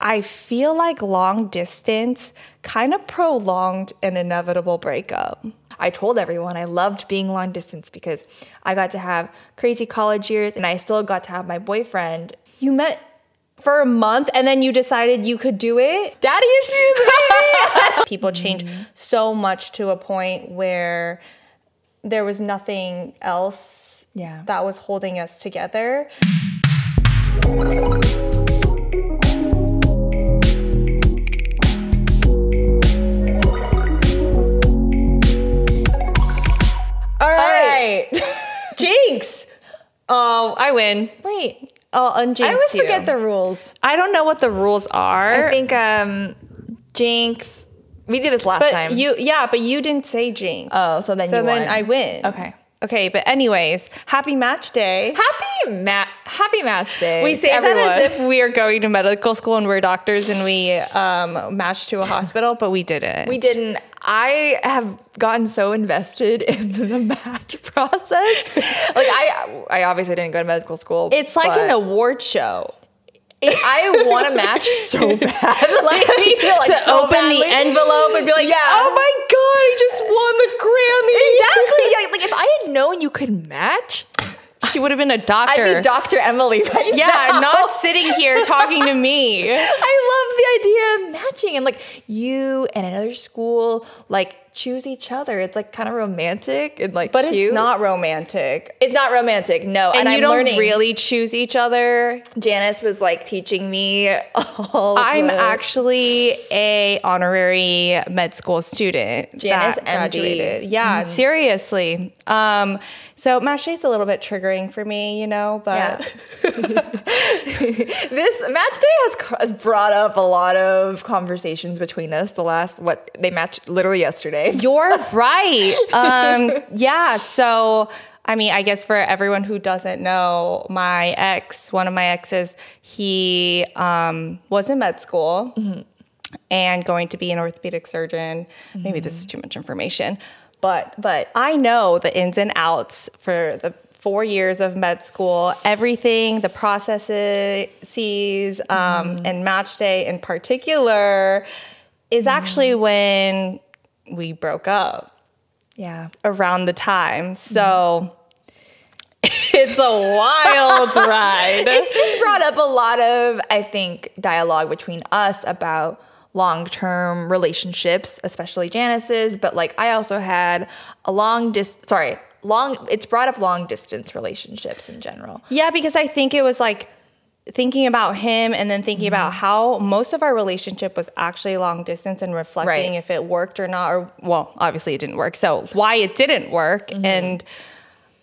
I feel like long distance kind of prolonged an inevitable breakup. I told everyone I loved being long distance because I got to have crazy college years and I still got to have my boyfriend. You met for a month and then you decided you could do it? Daddy issues. People change mm-hmm. so much to a point where there was nothing else Yeah. that was holding us together. Right. Jinx. Oh, I win. Wait, I'll unjinx I always you. forget the rules. I don't know what the rules are. I think um, Jinx. We did this last but time. you, yeah, but you didn't say jinx. Oh, so then so then won. I win. Okay. Okay, but anyways, happy match day. happy ma- Happy match day. We say everyone. that as if we are going to medical school and we're doctors and we um, match to a hospital, but we didn't. We didn't. I have gotten so invested in the match process. like I, I obviously didn't go to medical school. It's like an award show. it- I want a match so bad. Like, like to so open the envelope and be like, Yeah. "Oh my god, I just won the Grammy!" Exactly. Yeah. Like if I had known you could match, She would have been a doctor. I'd be Dr. Emily right yeah, now. not sitting here talking to me. I love the idea of matching and like you and another school like choose each other. It's like kind of romantic and like But cute. it's not romantic. It's not romantic. No, And, and, you I'm don't learning. really choose each other. Janice was like teaching me all. I'm actually a honorary med school student. Janice MD. graduated. Yeah, seriously. Um, so match day's a little bit triggering for me, you know, but Yeah. this match day has brought up a lot of conversations between us. The last what they matched literally yesterday. You're right. Um, yeah. So, I mean, I guess for everyone who doesn't know, my ex, one of my exes, he um, was in med school and going to be an orthopedic surgeon. Maybe this is too much information, but But- I know the ins and outs for the four years of med school, everything, the processes, um, and match day in particular is actually when we broke up Yeah. around the time. Mm-hmm. So it's a wild ride. it's just brought up a lot of i think dialogue between us about long-term relationships especially janice's but like i also had a long dis sorry long it's brought up long distance relationships in general Yeah, because I think it was like thinking about him and then thinking about mm-hmm. how most of our relationship was actually long distance and reflecting Right. if it worked or not or well, obviously it didn't work. So, why it didn't work mm-hmm. and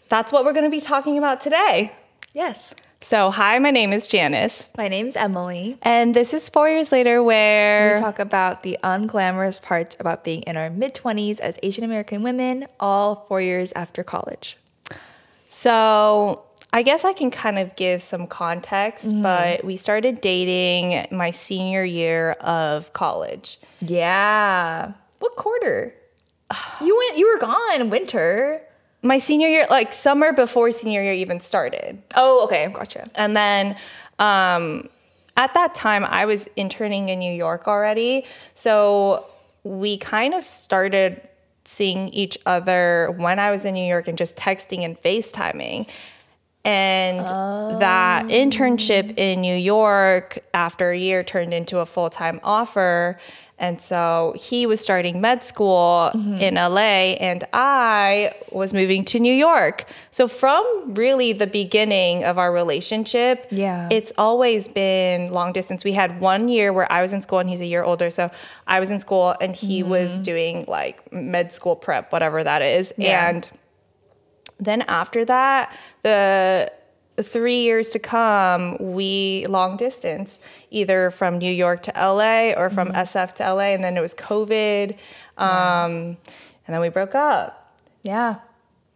that's what we're going to be talking about today. yes So, hi, my name is Janice my name's emily and this is 4 years later where we talk about the unglamorous parts about being in our mid-20s as asian american women all four years after college So I guess I can kind of give some context, but we started dating my senior year of college. yeah what quarter you went you were gone winter My senior year, like summer before senior year even started. oh okay gotcha And then um, at that time, I was interning in New York already. So we kind of started seeing each other when I was in New York and just texting and FaceTiming. And that internship in New York after a year turned into a full time offer. And so he was starting med school in mm-hmm. LA, and I was moving to New York. So, from really the beginning of our relationship, Yeah. it's always been long distance. We had one year where I was in school and he's a year older. So, I was in school and he was mm-hmm. doing like med school prep, whatever that is. Yeah. And then after that, the three years to come, we long distance, either from New York to LA or from SF to LA. And then it was COVID. Um, And then we broke up. yeah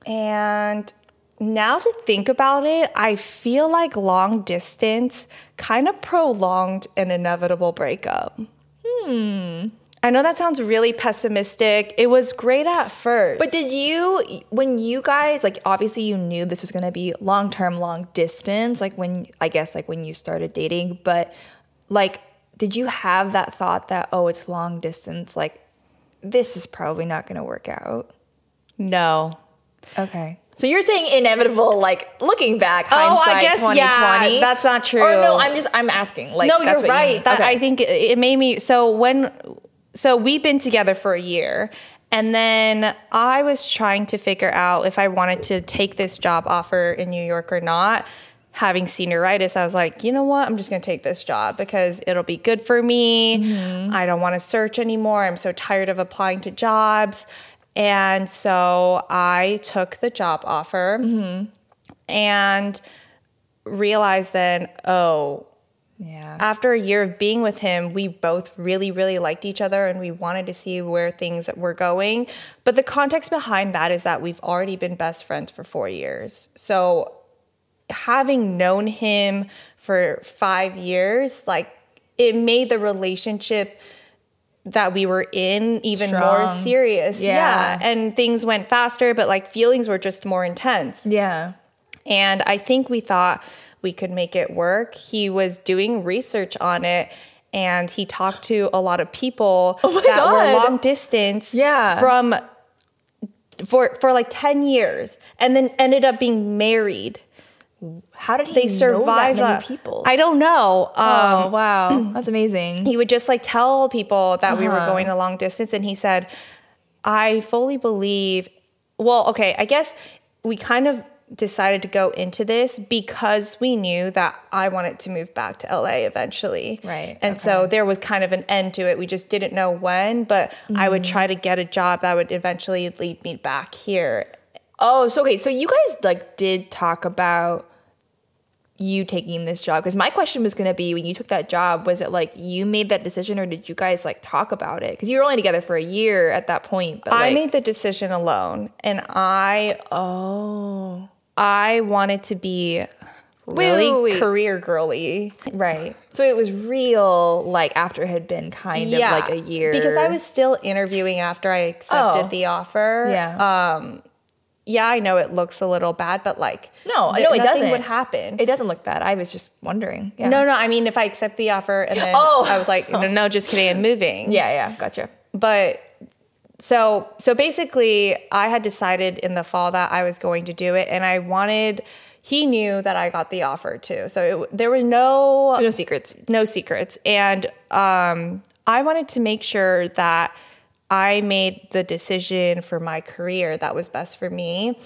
And now to think about it, I feel like long distance kind of prolonged an inevitable breakup. Hmm. I know that sounds really pessimistic. It was great at first. But did you, when you guys, like, obviously you knew this was gonna be long term, long distance, like when, I guess, like when you started dating, but like, did you have that thought that oh it's long distance like this is probably not going to work out No. okay so you're saying inevitable like looking back Oh, hindsight I guess 2020 yeah. That's not true. or no i'm just i'm asking like no, that's you're you right. mean. That Okay. I think it, it made me so when so we've been together for a year and then I was trying to figure out if I wanted to take this job offer in New York or not. Having senioritis, I was like, you know what? I'm just going to take this job because it'll be good for me. Mm-hmm. I don't want to search anymore. I'm so tired of applying to jobs. And so I took the job offer Mm-hmm. and realized then, oh, yeah after a year of being with him, we both really, really liked each other and we wanted to see where things were going. But the context behind that is that we've already been best friends for four years. So having known him for five years, like it made the relationship that we were in even more Strong. serious. Yeah. And things went faster, but like feelings were just more intense. yeah And I think we thought we could make it work. He was doing research on it and he talked to a lot of people Oh that God. were long distance Yeah. from for for like 10 years and then ended up being married. how did he They know survived that many people I don't know. Um, oh wow that's amazing he would just like tell people that we were Uh-huh. going a long distance and he said i fully believe well okay i guess we kind of decided to go into this because we knew that i wanted to move back to la eventually. Right, and so there was kind of an end to it. We just didn't know when but i would Mm-hmm. try to get a job that would eventually lead me back here. Oh, so okay. So you guys like did talk about you taking this job because my question was going to be when you took that job was it like you made that decision or did you guys like talk about it? Because you were only together for a year at that point but i like, made the decision alone and i oh i wanted to be really wait, wait. career girly right so it was real like after it had been kind of like a year because I was still interviewing after I accepted Oh. the offer. yeah Um, yeah, I know it looks a little bad, but like no th- no it doesn't would happen. it doesn't look bad I was just wondering yeah No, no, I mean if I accept the offer and then Oh. I was like, no, no, just kidding, I'm moving. yeah yeah gotcha But so so basically I had decided in the fall that I was going to do it and I wanted he knew that I got the offer too. So it, there were no no secrets no secrets. And um, I wanted to make sure that I made the decision for my career that was best for me.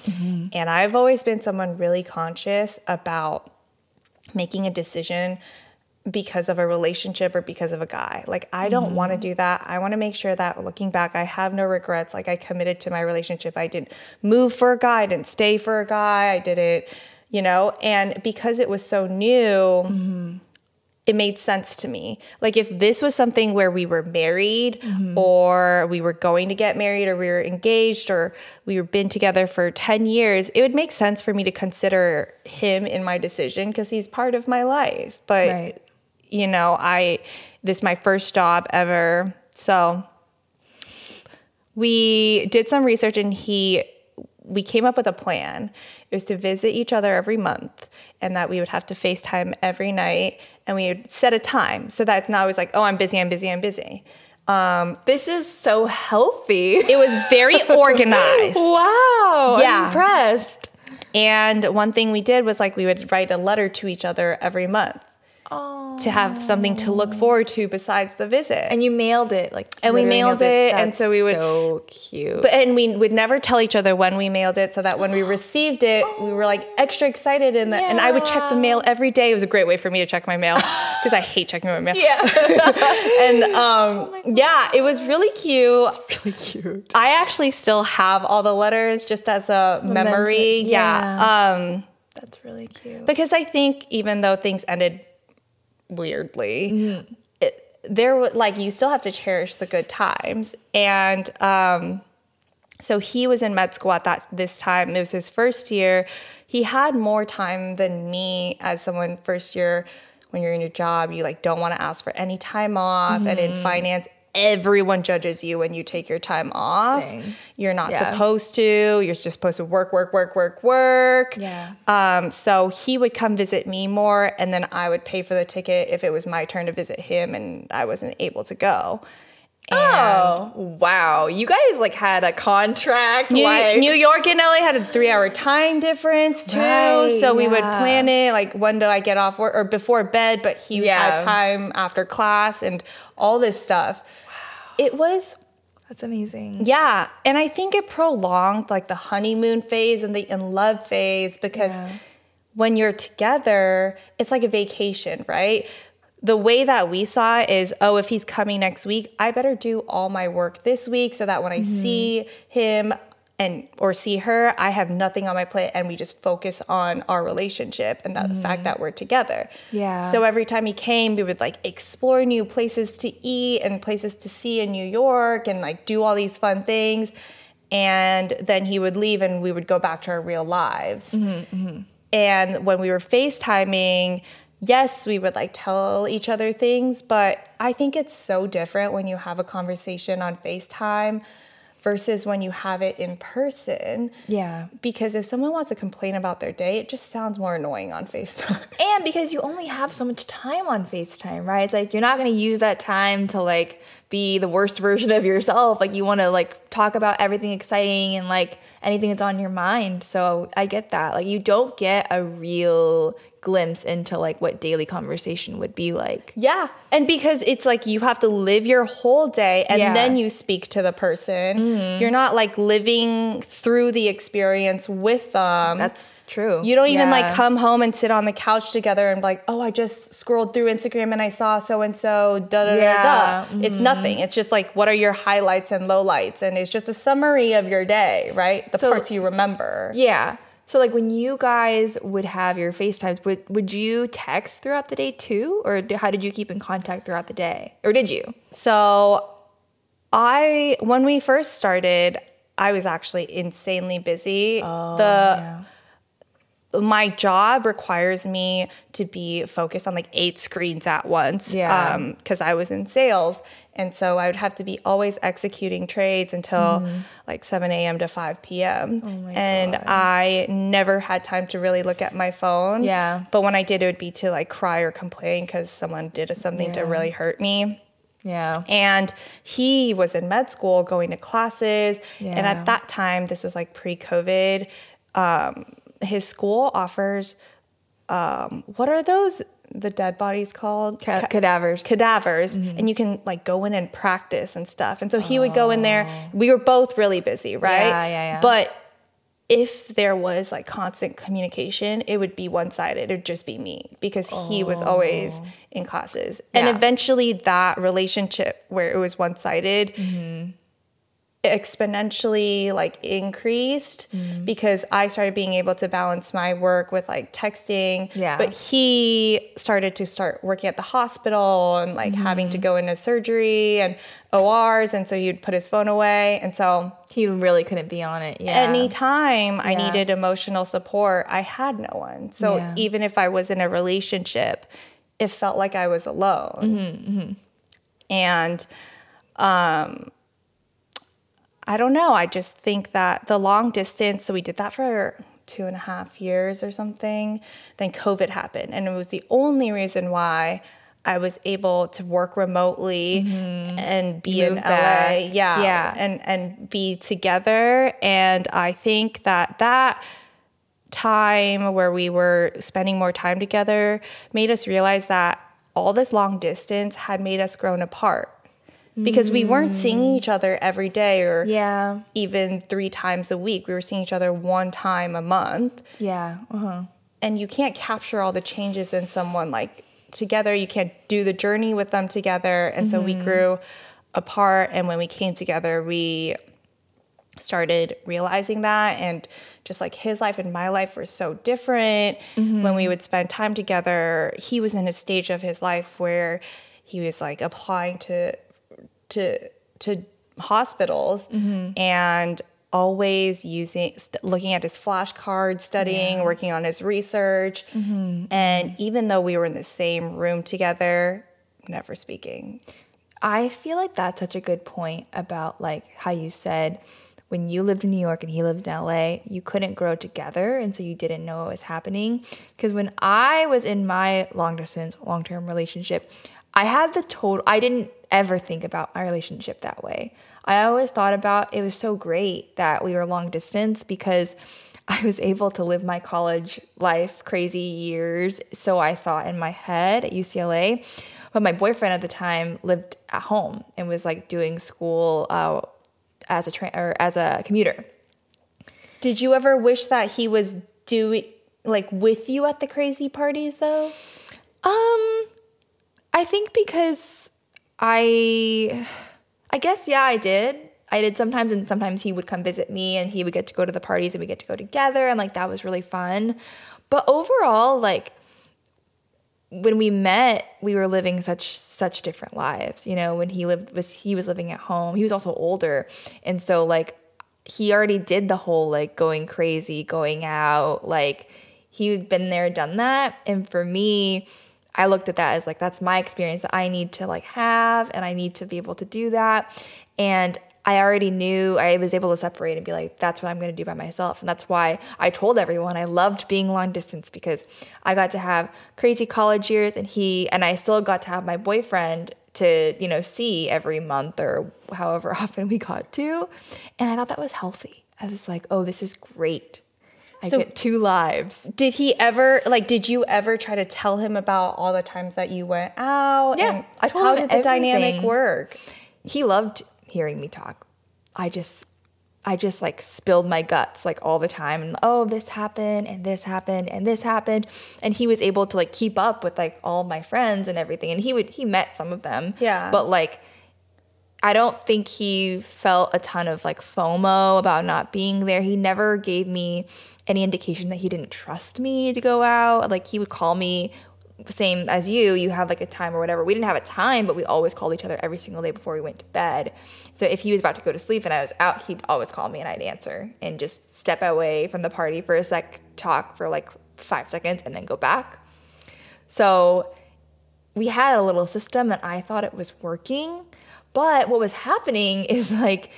And I've always been someone really conscious about making a decision because of a relationship or because of a guy. Like, I don't want to mm-hmm. do that. I want to make sure that looking back, I have no regrets. Like, I committed to my relationship. I didn't move for a guy, I didn't stay for a guy, I didn't, you know, and because it was so new, mm-hmm. it made sense to me. Like if this was something where we were married mm-hmm. or we were going to get married or we were engaged or we were been together for 10 years, it would make sense for me to consider him in my decision because he's part of my life. But Right. You know, I this is my first job ever. So we did some research and he we came up with a plan. It was to visit each other every month and that we would have to FaceTime every night and we would set a time so that it's not always like, oh, I'm busy, I'm busy, I'm busy. Um, this is so healthy it was very organized. wow Yeah. I'm impressed And one thing we did was like we would write a letter to each other every month oh to have something to look forward to besides the visit. And you mailed it, like, And we literally mailed it, and That's so we would- So cute. But and we would never tell each other when we mailed it, so that when we received it, we were like extra excited. And the, and I would check the mail every day. It was a great way for me to check my mail because I hate checking my mail. yeah, And um, yeah, it was really cute. really cute. I actually still have all the letters just as a memory. Yeah. Um, That's really cute. because I think even though things ended weirdly, it, there was like you still have to cherish the good times. And um, so he was in med school at that this time. It was his first year. He had more time than me as someone first year. When you're in your job, you like don't want to ask for any time off, and in finance, everyone judges you when you take your time off. Dang. You're not Yeah. supposed to. You're just supposed to work, work, work, work, work. Yeah. Um, so he would come visit me more, and then I would pay for the ticket if it was my turn to visit him and I wasn't able to go. Oh wow! You guys like had a contract. New, like New York and LA had a three hour time difference too. Right, so we would plan it like when do I get off work or before bed, but he Yeah. had time after class and all this stuff. It was that's amazing. yeah, and I think it prolonged like the honeymoon phase and the in love phase because Yeah. when you're together, it's like a vacation, right? The way that we saw it is, oh, if he's coming next week, I better do all my work this week so that when I Mm-hmm. see him and or see her, I have nothing on my plate and we just focus on our relationship and that the fact that we're together. Mm-hmm. Yeah. So every time he came, we would like explore new places to eat and places to see in New York and like do all these fun things. And then he would leave and we would go back to our real lives. Mm-hmm, And when we were FaceTiming, yes, we would like tell each other things, but I think it's so different when you have a conversation on FaceTime versus when you have it in person. Yeah. Because if someone wants to complain about their day, it just sounds more annoying on FaceTime. And because you only have so much time on FaceTime, right? It's like you're not going to use that time to like be the worst version of yourself. Like you want to like talk about everything exciting and like anything that's on your mind. So I get that. Like you don't get a real glimpse into like what daily conversation would be like. Yeah. And because it's like you have to live your whole day and Yeah. Mm-hmm. then you speak to the person. You're not like living through the experience with them. That's true. you don't even Yeah. like come home and sit on the couch together and be like, oh, I just scrolled through Instagram and I saw so and so, da da da da. It's nothing. It's just like, what are your highlights and lowlights? And it's just a summary of your day, right? The So- parts you remember. Yeah. So like when you guys would have your FaceTimes, would would you text throughout the day too, or how did you keep in contact throughout the day, or did you? So I when we first started, I was actually insanely busy. Oh, the my job requires me to be focused on like eight screens at once. Yeah. Um, because I was in sales. And so I would have to be always executing trades until like 7 a.m. to 5 p.m. Oh and God. I never had time to really look at my phone. Yeah. But when I did, it would be to like cry or complain because someone did something to really hurt me. Yeah. And he was in med school going to classes. Yeah. And at that time, this was like pre COVID, um, his school offers um, what are those, the dead bodies called? Ca- cadavers. Cadavers. And you can like go in and practice and stuff. And so he would go in there. We were both really busy, right? Yeah, yeah, yeah. But if there was like constant communication, it would be one sided. It would just be me because he was always in classes. And Oh. Eventually, that relationship where it was one sided Mm-hmm. Exponentially like increased Mm-hmm. because I started being able to balance my work with like texting. Yeah. But he started to start working at the hospital and like having Mm-hmm. to go into surgery and ORs. And so he'd put his phone away. And so He really couldn't be on it. Yeah. anytime I needed emotional support, I had no one. So Yeah. even if I was in a relationship, it felt like I was alone. Mm-hmm, And um, I don't know. I just think that the long distance, so we did that for two and a half years or something. Then COVID happened. And it was the only reason why I was able to work remotely mm-hmm. and be in LA. back. Yeah. Yeah. And and be together. And I think that that time where we were spending more time together made us realize that all this long distance had made us grown apart because we weren't seeing mm. each other every day or Yeah. even three times a week. We were seeing each other one time a month. Yeah. Uh-huh. And you can't capture all the changes in someone like together. You can't do the journey with them together. And so we mm-hmm. grew apart. And when we came together, we started realizing that. And just like his life and my life were so different. Mm-hmm. When we would spend time together, he was in a stage of his life where he was like applying to to to hospitals and always using st- looking at his flashcards studying working on his research. Mm-hmm. And even though we were in the same room together never speaking. I feel like that's such a good point about like how you said when you lived in New York and he lived in LA, you couldn't grow together and so you didn't know what was happening. Because when I was in my long distance, long term relationship, I had the total, I didn't ever think about my relationship that way. I always thought about it was so great that we were long distance because I was able to live my college life crazy years. So I thought in my head at UCLA. But my boyfriend at the time lived at home and was like doing school uh, as a tra- or as a commuter. Did you ever wish that he was doing like with you at the crazy parties though? Um, I think because I, I guess yeah, I did. I did sometimes, and sometimes he would come visit me, and he would get to go to the parties, and we get to go together, and like that was really fun. But overall, like when we met, we were living such such different lives. You know, when he lived was he was living at home. He was also older, and so like he already did the whole like going crazy, going out. Like he'd been there, done that, and for me. I looked at that as like that's my experience that I need to like have and I need to be able to do that. And I already knew I was able to separate and be like, that's what I'm going to do by myself. And that's why I told everyone I loved being long distance because I got to have crazy college years and he, and I still got to have my boyfriend to, you know, see every month or however often we got to. And I thought that was healthy. I was like, oh, this is great. I So- get two lives. Did he ever like? Did you ever try to tell him about all the times that you went out? Yeah, and I told how him did the dynamic work? he loved hearing me talk. I just I just like spilled my guts like all the time and oh this happened and this happened and this happened and he was able to like keep up with like all my friends and everything and he would he met some of them. Yeah. But like I don't think he felt a ton of like FOMO about not being there. He never gave me any indication that he didn't trust me to go out. Like he would call me same as you, you have like a time or whatever. We didn't have a time, but we always called each other every single day before we went to bed. So if he was about to go to sleep and I was out, he'd always call me and I'd answer and just step away from the party for a sec, talk for like five seconds, and then go back. So we had a little system and I thought it was working. But what was happening is like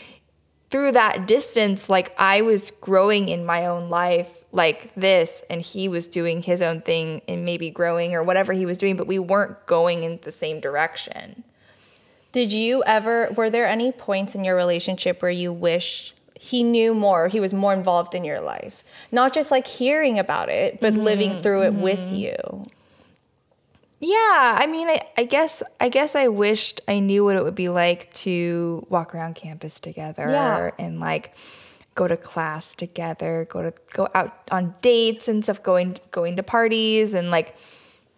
through that distance, like I was growing in my own life like this, and he was doing his own thing and maybe growing or whatever he was doing, but we weren't going in the same direction. Did you ever? Were there any points in your relationship where you wish he knew more? He was more involved in your life, not just like hearing about it, but living mm-hmm. through it with mm-hmm. you. Yeah, I mean, I, I guess I guess I wished I knew what it would be like to walk around campus together Yeah. and like go to class together, go to go out on dates and stuff, going going to parties and like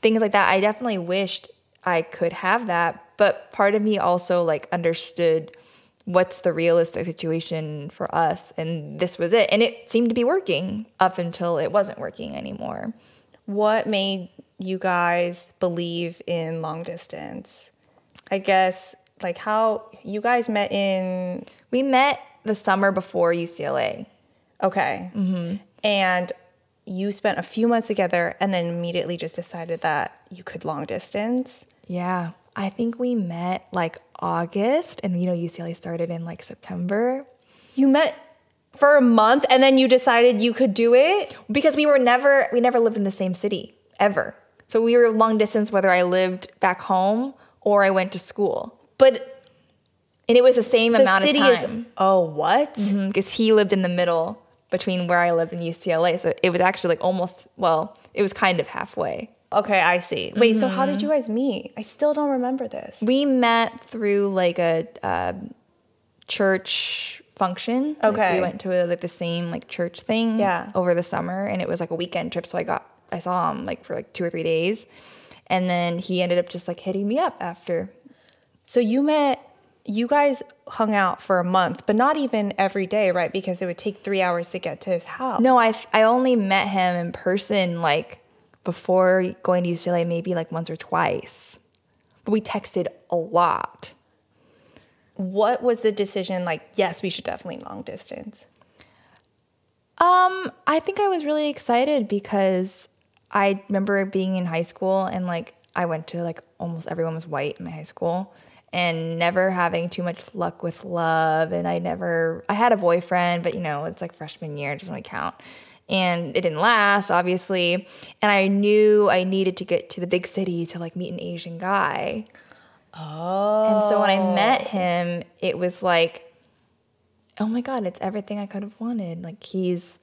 things like that. I definitely wished I could have that, but part of me also like understood what's the realistic situation for us and this was it and it seemed to be working up until it wasn't working anymore. What made you guys believe in long distance? I guess like how you guys met in We met the summer before UCLA. okay, mm-hmm. and you spent a few months together, and then immediately just decided that you could long distance. Yeah. I think we met like August and you know UCLA started in like September You met for a month, and then you decided you could do it. because we were never we never lived in the same city ever. So we were long distance whether I lived back home or I went to school. But And it was the same the amount of is time oh what? because he lived in the middle between where I lived and UCLA. So it was actually like almost well, it was kind of halfway. Okay, I see. Wait, so how did you guys meet? I still don't remember this. We met through like a uh, church function. Like, Okay. we went to a, like the same like church thing. Yeah. Over the summer, and it was like a weekend trip. So I got I saw him like for like two or three days, and then he ended up just like hitting me up after. So you met, you guys hung out for a month, but not even every day, right? Because it would take three hours to get to his house. No, I I only met him in person like before going to UCLA, maybe like once or twice. But we texted a lot. What was the decision like, yes, we should definitely long distance? Um, I think I was really excited because I remember being in high school and like I went to like almost everyone was white in my high school. and never having too much luck with love. And I never, I had a boyfriend, but you know, it's like freshman year, it doesn't really count. And it didn't last, obviously. And I knew I needed to get to the big city to like meet an Asian guy. Oh. And so when I met oh. him, it was like, oh my God, it's everything I could have wanted. Like he's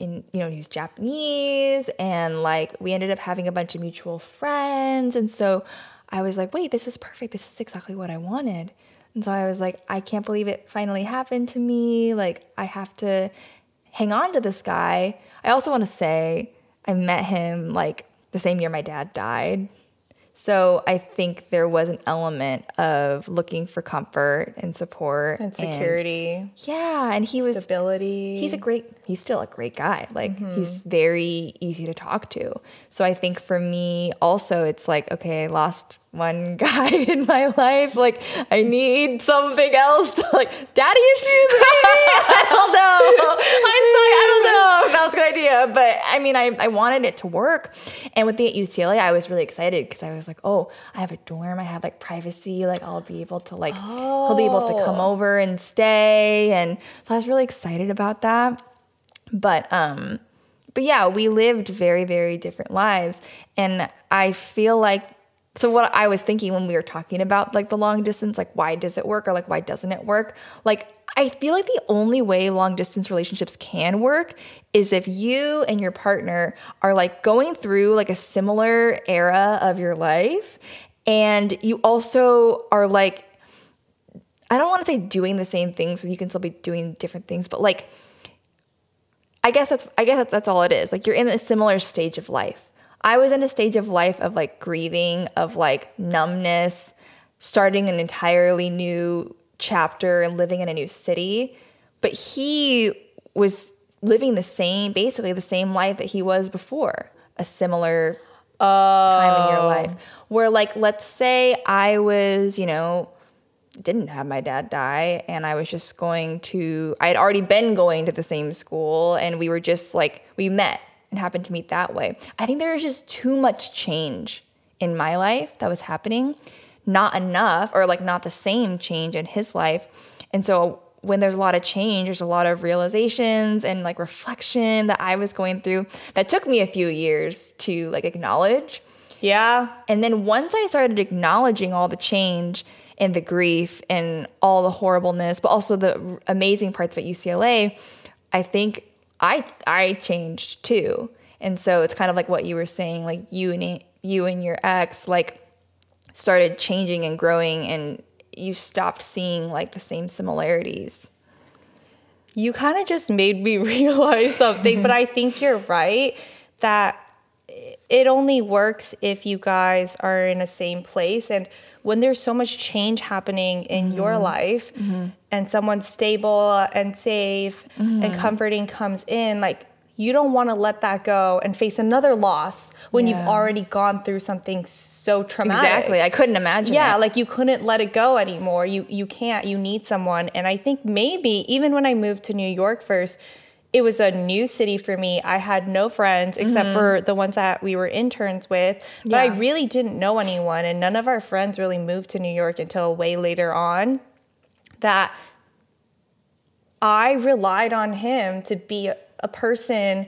in, you know, he's Japanese and like we ended up having a bunch of mutual friends. And so I was like, wait, this is perfect. This is exactly what I wanted. And so I was like, I can't believe it finally happened to me. Like, I have to hang on to this guy. I also want to say I met him like the same year my dad died. So I think there was an element of looking for comfort and support and security. yeah, and he was stability. he's a great he's still a great guy like mm-hmm. he's very easy to talk to so i think for me also it's like okay i lost one guy in my life. Like i need something else to like daddy issues maybe? I don't know. Hindsight i don't know. If that was a good idea. But i mean I, I wanted it to work. And with the at ucla i was really excited because i was like oh i have a dorm. I have like privacy. Like i'll be able to like he'll be able to come over and stay. And so i was really excited about that. But um but yeah we lived very very different lives. And i feel like so what i was thinking when we were talking about like the long distance like why does it work or like why doesn't it work like i feel like the only way long distance relationships can work is if you and your partner are like going through like a similar era of your life and you also are like I don't want to say doing the same things. You can still be doing different things, but like, I guess that's I guess that's, all it is. Like you're in a similar stage of life. I was in a stage of life of like grieving, of like numbness, starting an entirely new chapter and living in a new city. But he was living the same, basically the same life that he was before, a similar time in your oh. life. Where like, let's say I was, you know, didn't have my dad die and I was just going to I had already been going to the same school and we were just like we met and happened to meet that way. I think there was just too much change in my life that was happening, not enough or like not the same change in his life. And so when there's a lot of change, there's a lot of realizations and like reflection that I was going through that took me a few years to like acknowledge. yeah. And then once I started acknowledging all the change and the grief and all the horribleness, but also the amazing parts at UCLA, I think I I changed too. And so it's kind of like what you were saying, like you and you and your ex like started changing and growing, and you stopped seeing like the same similarities. You kind of just made me realize something, but I think you're right that it only works if you guys are in the same place. And when there's so much change happening in your mm-hmm. life mm-hmm. And someone stable and safe and mm-hmm. comforting comes in, like you don't want to let that go and face another loss when you've already gone through something so traumatic. Exactly. I couldn't imagine. Yeah, it. like you couldn't let it go anymore. You you can't. You need someone. And I think maybe even when I moved to New York first, it was a new city for me. I had no friends except mm-hmm. for the ones that we were interns with, but I really didn't know anyone and none of our friends really moved to New York until way later on. That I relied on him to be a, a person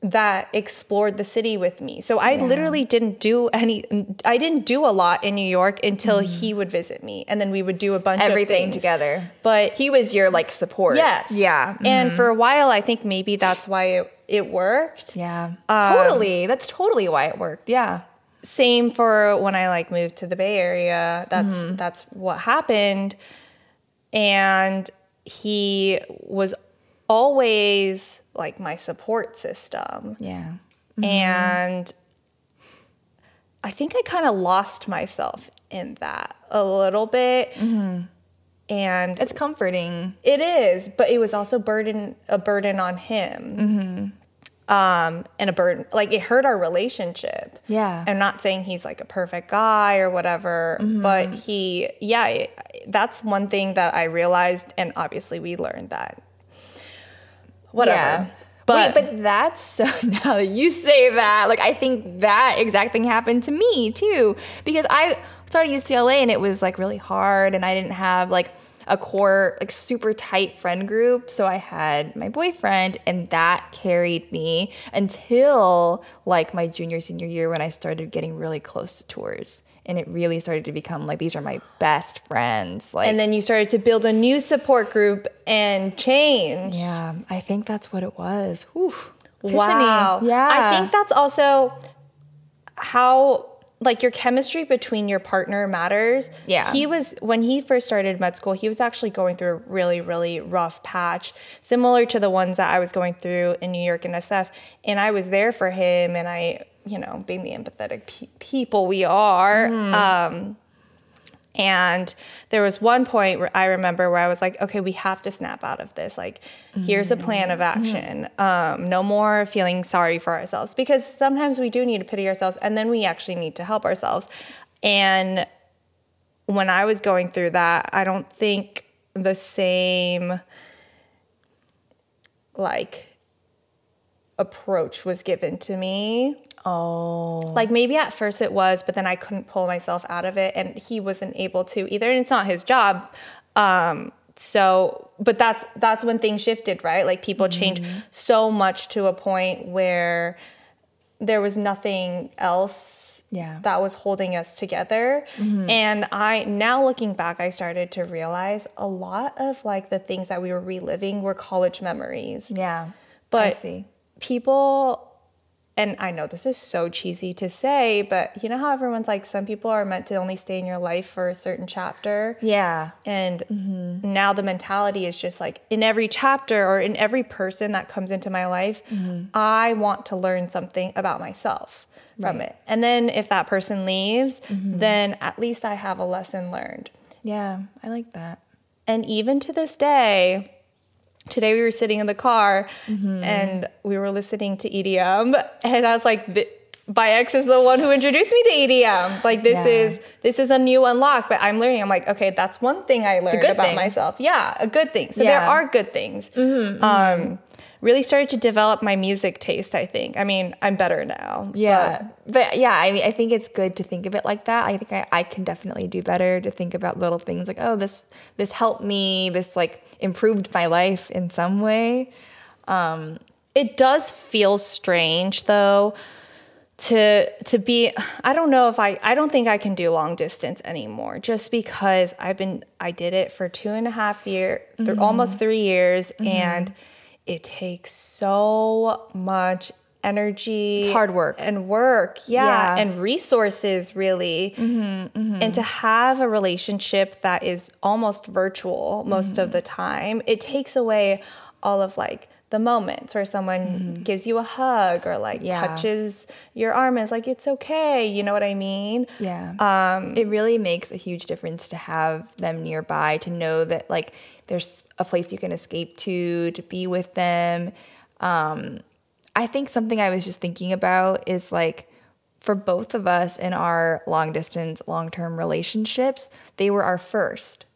that explored the city with me. So I literally didn't do any I didn't do a lot in New York until he would visit me and then we would do a bunch of Mm. everything together. But he was your like support. yes. Yeah. Mm-hmm. And for a while I think maybe that's why it, it worked. Yeah. Um, totally. That's totally why it worked. Yeah. Same for when I like moved to the Bay Area. That's Mm-hmm. that's what happened. And he was always like my support system. Yeah. And I think I kind of lost myself in that a little bit. Mm-hmm. And It's comforting. it is, but it was also burden a burden on him. Mm-hmm. Um, and a burden like it hurt our relationship. Yeah. I'm not saying he's like a perfect guy or whatever, but he yeah, it- that's one thing that I realized and obviously we learned that. Whatever. Yeah. But, Wait, but that's so now that you say that, like I think that exact thing happened to me too. Because I started UCLA and it was like really hard and I didn't have like a core like super tight friend group so i had my boyfriend and that carried me until like my junior senior year when i started getting really close to tours and it really started to become like these are my best friends like And then you started to build a new support group and change. yeah i think that's what it was Whew. Wow. yeah I think that's also how like your chemistry between your partner matters. Yeah. He was when he first started med school, he was actually going through a really, really rough patch, similar to the ones that I was going through in New York and SF. And I was there for him and I, you know, being the empathetic pe- people we are. Um and there was one point where I remember where I was like, okay, we have to snap out of this. Like, here's a plan of action. Um, no more feeling sorry for ourselves because sometimes we do need to pity ourselves and then we actually need to help ourselves. And when I was going through that, I don't think the same like approach was given to me oh like maybe at first it was, but then I couldn't pull myself out of it, and he wasn't able to either. And it's not his job. Um, so, but that's that's when things shifted, right? Like people change so much to a point where there was nothing else Yeah. that was holding us together. And I now looking back, I started to realize a lot of like the things that we were reliving were college memories yeah but i see people and I know this is so cheesy to say, but you know how everyone's like some people are meant to only stay in your life for a certain chapter. yeah And mm-hmm. now the mentality is just like in every chapter or in every person that comes into my life, mm-hmm. I want to learn something about myself from it. And then if that person leaves, mm-hmm. then at least I have a lesson learned. yeah i like that And even to this day, today we were sitting in the car Mm-hmm. and we were listening to EDM, and I was like, "Th- "My ex is the one who introduced me to EDM. Like this Yeah. is this is a new unlock." But I'm learning. I'm like, okay, that's one thing I learned good about thing. myself. Yeah, a good thing. So there Yeah. Mm-hmm, are good things. Um, really started to develop my music taste. I think. I mean, I'm better now. Yeah. But, yeah, I mean, I think it's good to think of it like that. I think I, I can definitely do better to think about little things like, oh, this this helped me, this like improved my life in some way. Um, it does feel strange though to to be I don't know if I I don't think I can do long distance anymore just because I've been I did it for two and a half year th- mm-hmm. almost three years mm-hmm. and it takes so much energy It's hard work. and work yeah, Yeah. and resources really mm-hmm, mm-hmm. and to have a relationship that is almost virtual most of the time it takes away all of like the moments where someone mm-hmm. gives you a hug or like Yeah. touches your arm and is like it's okay you know what i mean Yeah. Um, it really makes a huge difference to have them nearby, to know that like there's a place you can escape to, to be with them. Um, I think something I was just thinking about is like for both of us in our long distance, long term relationships, they were our first.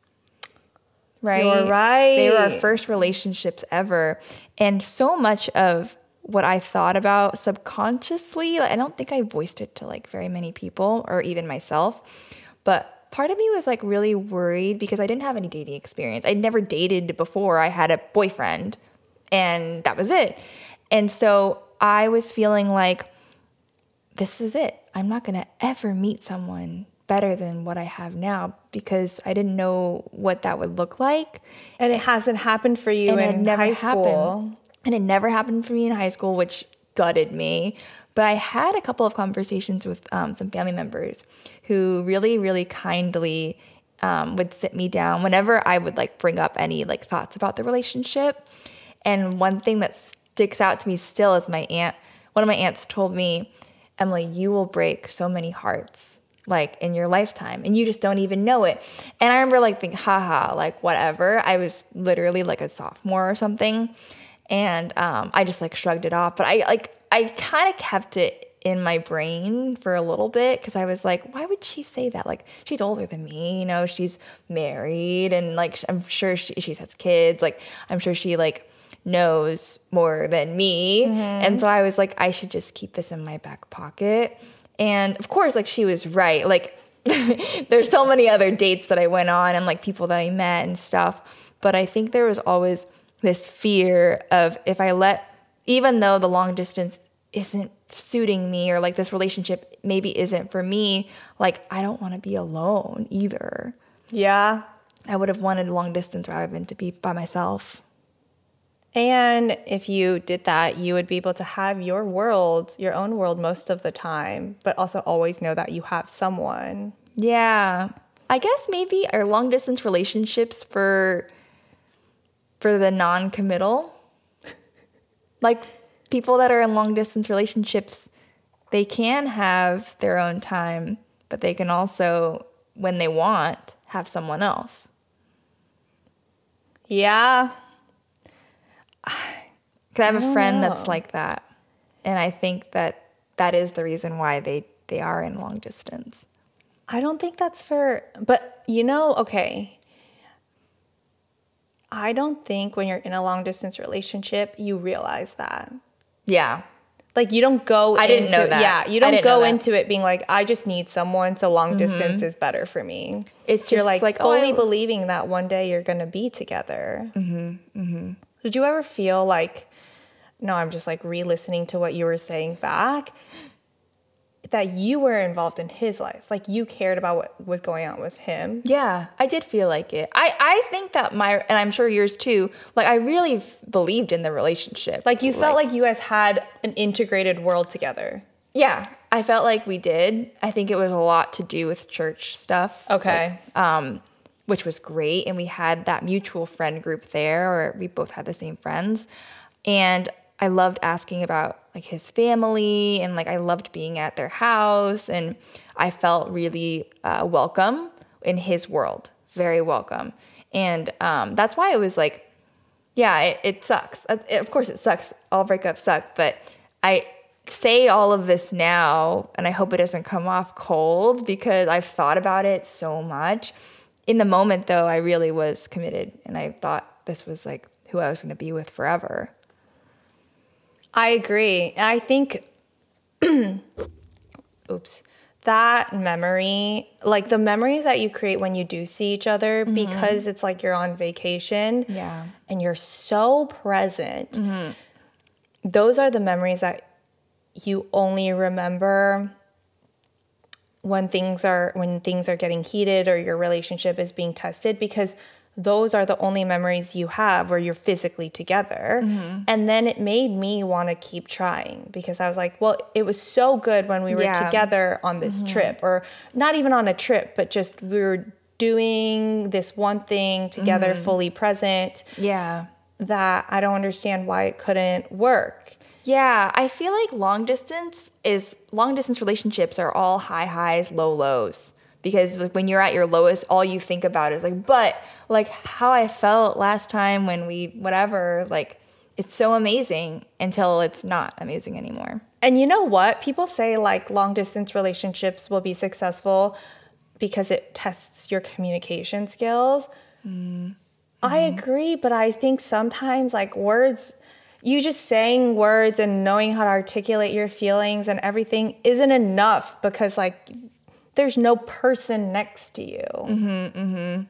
Right? You're They were our first relationships ever. And so much of what I thought about subconsciously, like, I don't think I voiced it to like very many people or even myself, but part of me was like really worried because I didn't have any dating experience. I'd never dated before. I had a boyfriend and that was it. And so I was feeling like this is it. I'm not going to ever meet someone better than what I have now because I didn't know what that would look like and it hasn't happened for you and in it never high school happened. And it never happened for me in high school, which gutted me. But I had a couple of conversations with um, some family members who really, really kindly um, would sit me down whenever I would like bring up any like thoughts about the relationship. And one thing that sticks out to me still is my aunt. One of my aunts told me, Emily, you will break so many hearts like in your lifetime and you just don't even know it. And I remember like thinking, haha, like whatever. I was literally like a sophomore or something. And um, I just like shrugged it off. But I like, I kind of kept it in my brain for a little bit because I was like, why would she say that? Like, she's older than me, you know, she's married and like, I'm sure she, she has kids. Like, I'm sure she like knows more than me. Mm-hmm. And so I was like, I should just keep this in my back pocket. And of course, like she was right. Like there's so many other dates that I went on and like people that I met and stuff. But I think there was always this fear of if I let, even though the long distance isn't suiting me or like this relationship maybe isn't for me, like I don't want to be alone either. Yeah. I would have wanted long distance rather than to be by myself. And if you did that, you would be able to have your world, your own world most of the time, but also always know that you have someone. Yeah. I guess maybe our long distance relationships for for the non-committal. Like people that are in long distance relationships, they can have their own time, but they can also when they want have someone else. Yeah. Cuz I have a friend that's like that. And I think that that is the reason why they they are in long distance. I don't think that's for, but you know, okay. I don't think when you're in a long distance relationship, you realize that. Yeah. Like you don't go. I didn't into- know that. Yeah, you don't go into it being like, I just need someone, so long distance is better for me. It's you're just like, like, oh, fully I- believing that one day you're gonna be together. Mm-hmm, Did you ever feel like? No, I'm just like re-listening to what you were saying back. That you were involved in his life, like you cared about what was going on with him. Yeah, I did feel like it. I, I think that my, and I'm sure yours too, like I really f- believed in the relationship. Like you felt like you guys had an integrated world together. yeah, I felt like we did. I think it was a lot to do with church stuff. Okay. um, which was great. And we had that mutual friend group there, or we both had the same friends. And I loved asking about like his family, and like I loved being at their house, and I felt really uh, welcome in his world, very welcome. And um, that's why it was like, yeah, it, it sucks. Uh, Of course, it sucks. All breakups suck, but I say all of this now, and I hope it doesn't come off cold because I've thought about it so much. In the moment, though, I really was committed, and I thought this was like who I was going to be with forever. I agree. I think, oops, that memory, like the memories that you create when you do see each other, mm-hmm. because it's like you're on vacation Yeah. and you're so present, mm-hmm. those are the memories that you only remember when things are when things are getting heated or your relationship is being tested because those are the only memories you have where you're physically together mm-hmm. and then it made me want to keep trying because i was like well it was so good when we were Yeah. together on this mm-hmm. trip or not even on a trip but just we were doing this one thing together mm-hmm. fully present Yeah. that i don't understand why it couldn't work Yeah, I feel like long distance is long distance relationships are all high highs, low lows. Because like when you're at your lowest, all you think about is like, but like how I felt last time when we whatever, like it's so amazing until it's not amazing anymore. And you know what? People say like long distance relationships will be successful because it tests your communication skills. Mm-hmm. I agree, but I think sometimes like words, you just saying words and knowing how to articulate your feelings and everything isn't enough because like there's no person next to you. Mm-hmm, mm-hmm.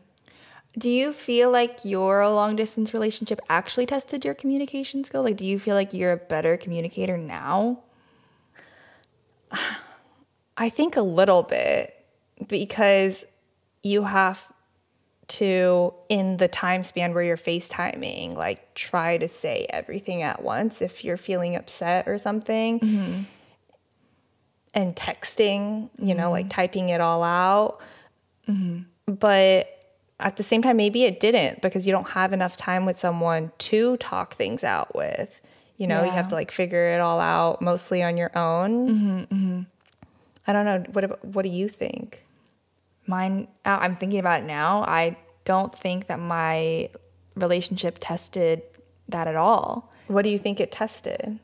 Do you feel like your long distance relationship actually tested your communication skill? Like do you feel like you're a better communicator now? I think a little bit because you have to, in the time span where you're FaceTiming, like try to say everything at once if you're feeling upset or something. Mm-hmm. And texting, you know, like mm. typing it all out. Mm-hmm. But at the same time, maybe it didn't because you don't have enough time with someone to talk things out with. You know, you have to like figure it all out mostly on your own. Mm-hmm, mm-hmm. I don't know. What ab- what do you think? Mine, uh, I'm thinking about it now. I don't think that my relationship tested that at all. What do you think it tested?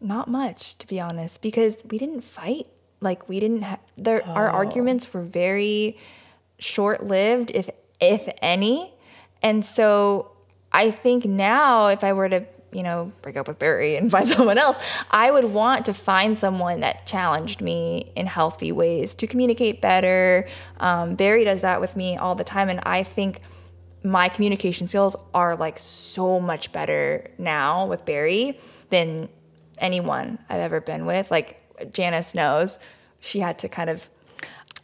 Not much, to be honest, because we didn't fight. Like we didn't. Ha- there, our arguments were very short-lived, if if any, and so I think now, if I were to, you know, break up with Barry and find someone else, I would want to find someone that challenged me in healthy ways to communicate better. Um, Barry does that with me all the time. And I think my communication skills are like so much better now with Barry than anyone I've ever been with. Like Janice knows, she had to kind of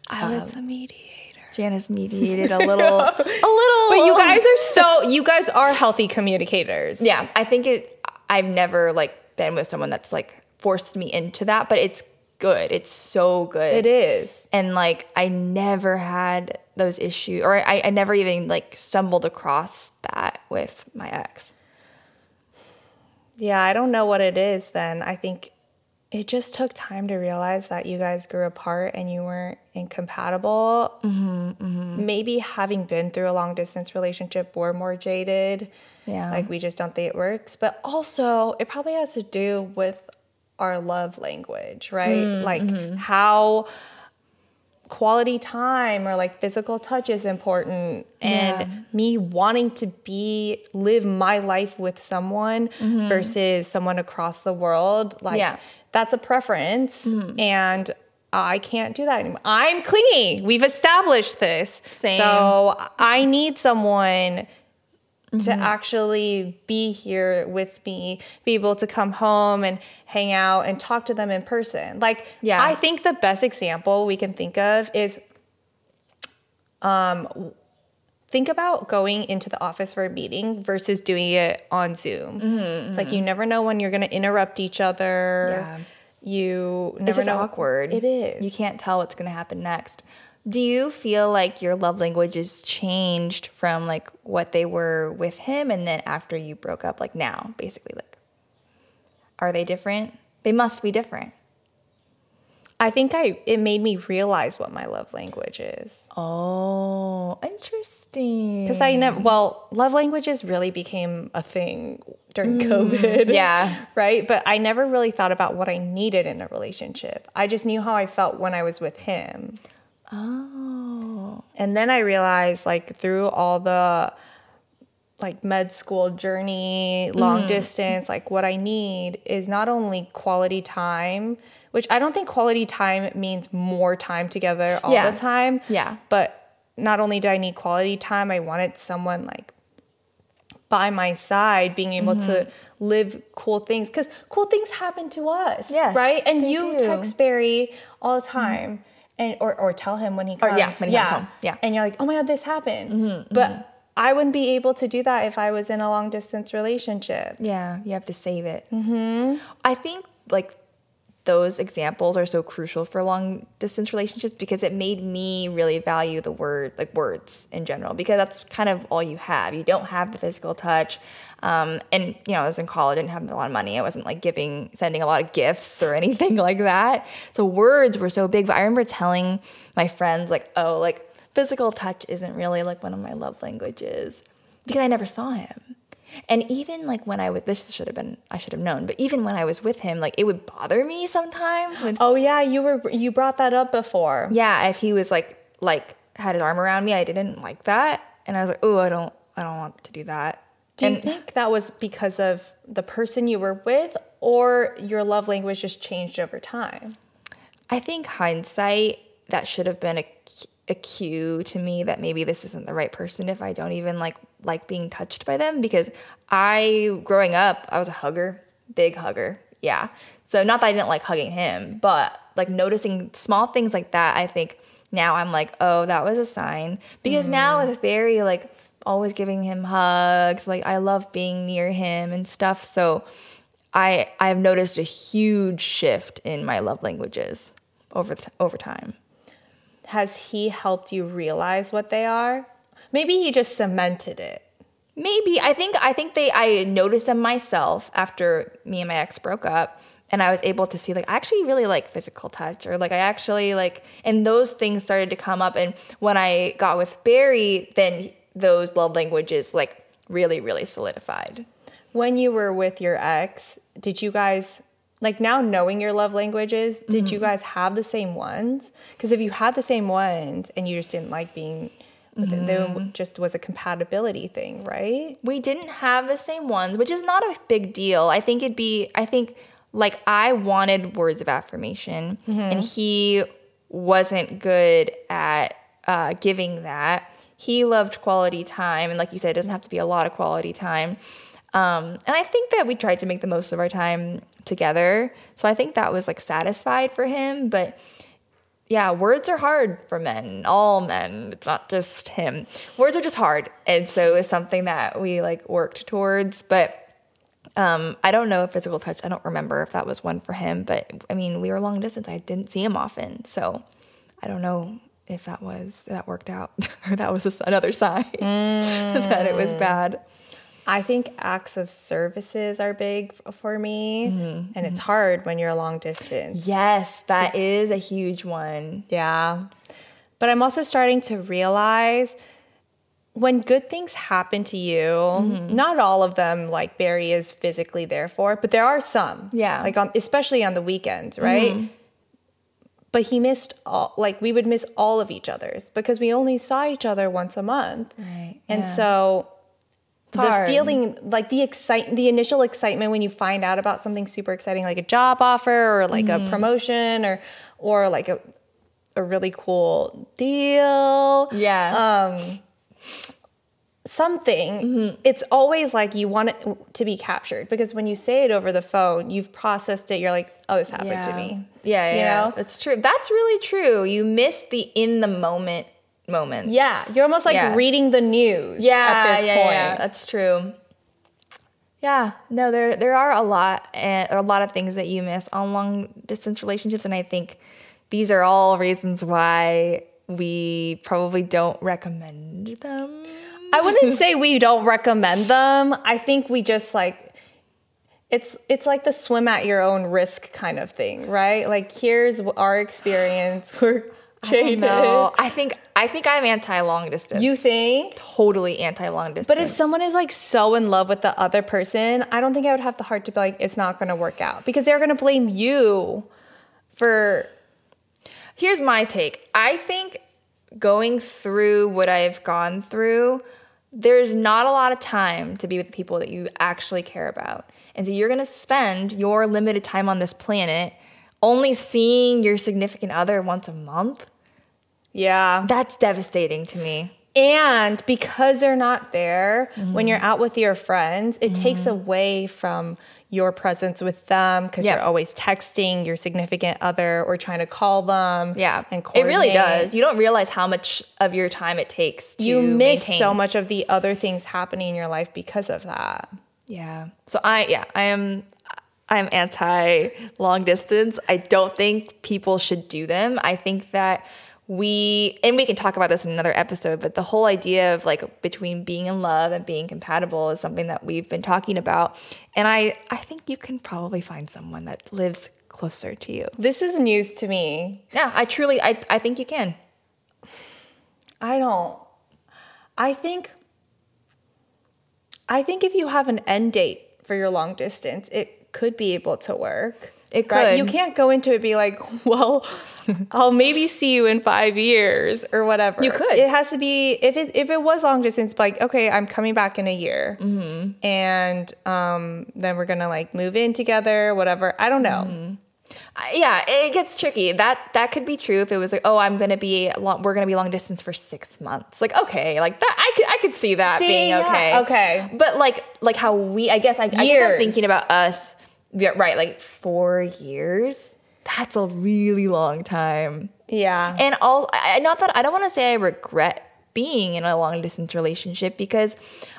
I was um, a mediator. Janice mediated a little, a little. But you guys are so you guys are healthy communicators. yeah, I think it. I've never like been with someone that's like forced me into that, but it's good. It's so good. It is. And like I never had those issues, or I, I never even like stumbled across that with my ex. Yeah, I don't know what it is then. I think it just took time to realize that you guys grew apart and you weren't incompatible. Mm-hmm, Maybe having been through a long distance relationship, we're more jaded. Yeah. Like we just don't think it works. But also, it probably has to do with our love language, right? Mm, like mm-hmm. how quality time or like physical touch is important and Yeah. me wanting to be live my life with someone versus someone across the world like Mm-hmm. Yeah. Mm-hmm. that's a preference and I can't do that anymore. I'm clingy. We've established this. Same. So I need someone to Mm-hmm. actually be here with me, be able to come home and hang out and talk to them in person. Like, Yeah. I think the best example we can think of is um, think about going into the office for a meeting versus doing it on Zoom. It's like you never know when you're going to interrupt each other. Yeah. You never It's just know. awkward. It is. You can't tell what's going to happen next. Do you feel like your love languages changed from like what they were with him and then after you broke up, like now, basically? Like, are they different? They must be different. I think I it made me realize what my love language is. Oh, interesting. Because I never, well, love languages really became a thing during mm, COVID. yeah. Right. But I never really thought about what I needed in a relationship. I just knew how I felt when I was with him. Oh. And then I realized, like, through all the like med school journey, long distance, like, what I need is not only quality time, which I don't think quality time means more time together all Yeah. the time. Yeah. But not only do I need quality time, I wanted someone like by my side being able Mm-hmm. to live cool things because cool things happen to us Yes, right and you do. Mm-hmm. text barry all the time and or, or tell him when he Or, comes yeah, when he comes home. Yeah. Mm-hmm, and you're like oh my god this happened but i wouldn't be able to do that if i was in a long distance relationship Yeah, you have to save it. Mm-hmm. I think like those examples are so crucial for long distance relationships because it made me really value the word, like words in general, because that's kind of all you have. You don't have the physical touch. Um, and, you know, I was in college, I didn't have a lot of money. I wasn't like giving, sending a lot of gifts or anything like that. So words were so big. But I remember telling my friends, like, oh, like physical touch isn't really like one of my love languages because I never saw him. And even like when I was, this should have been, I should have known, but even when I was with him, like it would bother me sometimes when, oh yeah you were you brought that up before yeah, if he was like, like had his arm around me, I didn't like that. And I was like, oh, I don't, I don't want to do that. do you and think that was because of the person you were with or your love language just changed over time I think hindsight, that should have been a, a cue to me that maybe this isn't the right person if I don't even like like being touched by them because I growing up I was a hugger, big hugger. Yeah. So not that I didn't like hugging him, but like noticing small things like that, I think now I'm like, "Oh, that was a sign." Because now mm-hmm. with Barry like always giving him hugs, like I love being near him and stuff. So I I've noticed a huge shift in my love languages over th- over time. has he helped you realize what they are maybe he just cemented it. Maybe. I think I think they I noticed them myself after me and my ex broke up and I was able to see like I actually really like physical touch or like I actually like and those things started to come up and when I got with Barry then those love languages like really really solidified. when you were with your ex did you guys like now knowing your love languages did you mm-hmm. guys have the same ones? Because if you had the same ones and you just didn't like being Mm-hmm. There just was a compatibility thing, right? we didn't have the same ones, which is not a big deal. I think it'd be, I think, like, I wanted words of affirmation, and he wasn't good at uh, giving that. He loved quality time, and like you said, it doesn't have to be a lot of quality time. Um, and I think that we tried to make the most of our time together. So I think that was like satisfied for him. But yeah, words are hard for men, all men. It's not just him. Words are just hard. And so it's something that we like worked towards. But um, I don't know if physical touch. I don't remember if that was one for him. But I mean, we were long distance. I didn't see him often. So I don't know if that was, that worked out or that was another sign that it was bad. I think acts of services are big for me, Mm-hmm. and it's hard when you're a long distance. Yes, that is a huge one. Yeah. But I'm also starting to realize when good things happen to you, Mm-hmm. not all of them like Barry is physically there for, but there are some. Yeah. Like on especially on the weekends, right? But he missed all like we would miss all of each other's because we only saw each other once a month. Right. And yeah. so the hard. feeling like the excite the initial excitement when you find out about something super exciting like a job offer or like Mm-hmm. a promotion or or like a a really cool deal Yeah. um something Mm-hmm. it's always like you want it to be captured because when you say it over the phone you've processed it you're like oh this happened to me Yeah, yeah, you yeah. know That's true. That's really true. You miss the in the moment moments. yeah you're almost like Yeah. reading the news yeah, at this yeah, point yeah, that's true. Yeah, no, there there are a lot and a lot of things that you miss on long distance relationships, and I think these are all reasons why we probably don't recommend them. I wouldn't say we don't recommend them. I think we just like it's it's like the swim at your own risk kind of thing, right? Like here's our experience. We're I don't jaded. know. I think I think I'm anti long distance. You think? totally anti long distance. But if someone is like so in love with the other person, I don't think I would have the heart to be like, it's not going to work out because they're going to blame you for. Here's my take. I think going through what I've gone through, there's not a lot of time to be with people that you actually care about. And so you're going to spend your limited time on this planet only seeing your significant other once a month. Yeah. That's devastating to me. And because they're not there, when Mm-hmm. you're out with your friends, it takes away from your presence with them because Yeah. you're always texting your significant other or trying to call them. Yeah. And it really does. You don't realize how much of your time it takes to You miss maintain. so much of the other things happening in your life because of that. Yeah. So I yeah, I am I'm anti long distance. I don't think people should do them. I think that we and we can talk about this in another episode, but the whole idea of like between being in love and being compatible is something that we've been talking about. And I I think you can probably find someone that lives closer to you. This is news to me. Yeah, I truly I I think you can. I don't. I think. I think if you have an end date for your long distance, it could be able to work. It Right? could. You can't go into it be like, well, I'll maybe see you in five years or whatever. You could. It has to be if it if it was long distance, like okay, I'm coming back in a year, Mm-hmm. and um, then we're gonna like move in together, whatever. I don't know. Mm-hmm. Yeah, it gets tricky. That that could be true if it was like, oh, I'm gonna be long, we're gonna be long distance for six months. Like, okay, like that, I could I could see that See, being yeah, okay. okay. but like like how we, I guess I, I guess I'm thinking about us. Yeah, right, like four years. That's a really long time. Yeah. And all, I, not that I don't want to say I regret being in a long distance relationship because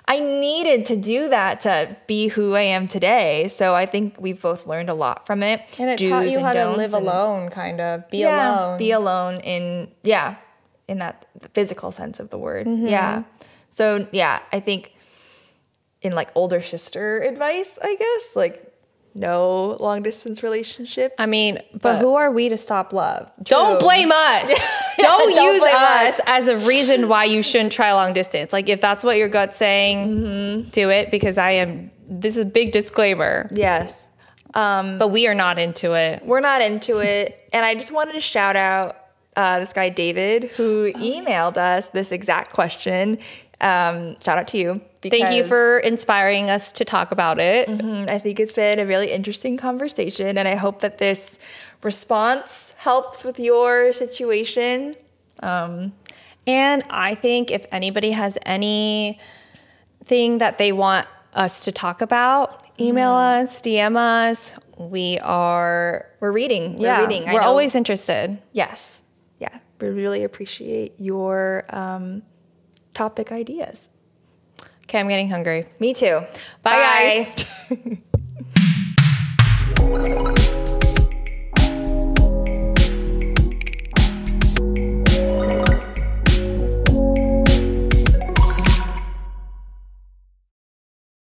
I needed to do that to be who I am today. So I think we've both learned a lot from it. and it taught you how to live alone, kind of be yeah, alone. Be alone in yeah, in that physical sense of the word. Mm-hmm. Yeah. So yeah, I think in like older sister advice, I guess like no long distance relationships. I mean, but, But- who are we to stop love? Don't blame us. don't, don't use us us. as a reason why you shouldn't try long distance. Like if that's what your gut's saying, Mm-hmm. do it because I am. This is a big disclaimer, yes. Um, but we are not into it. we're not into it, and I just wanted to shout out uh, this guy David who emailed us this exact question. Um, shout out to you. Thank you for inspiring us to talk about it. Mm, I think it's been a really interesting conversation, and I hope that this response helps with your situation. Um, And I think if anybody has anything that they want us to talk about, email us, DM us. We are we're reading. We're yeah, reading. I we're know- always interested. yes, yeah. We really appreciate your um, topic ideas. Okay, I'm getting hungry. Me too. Bye, guys.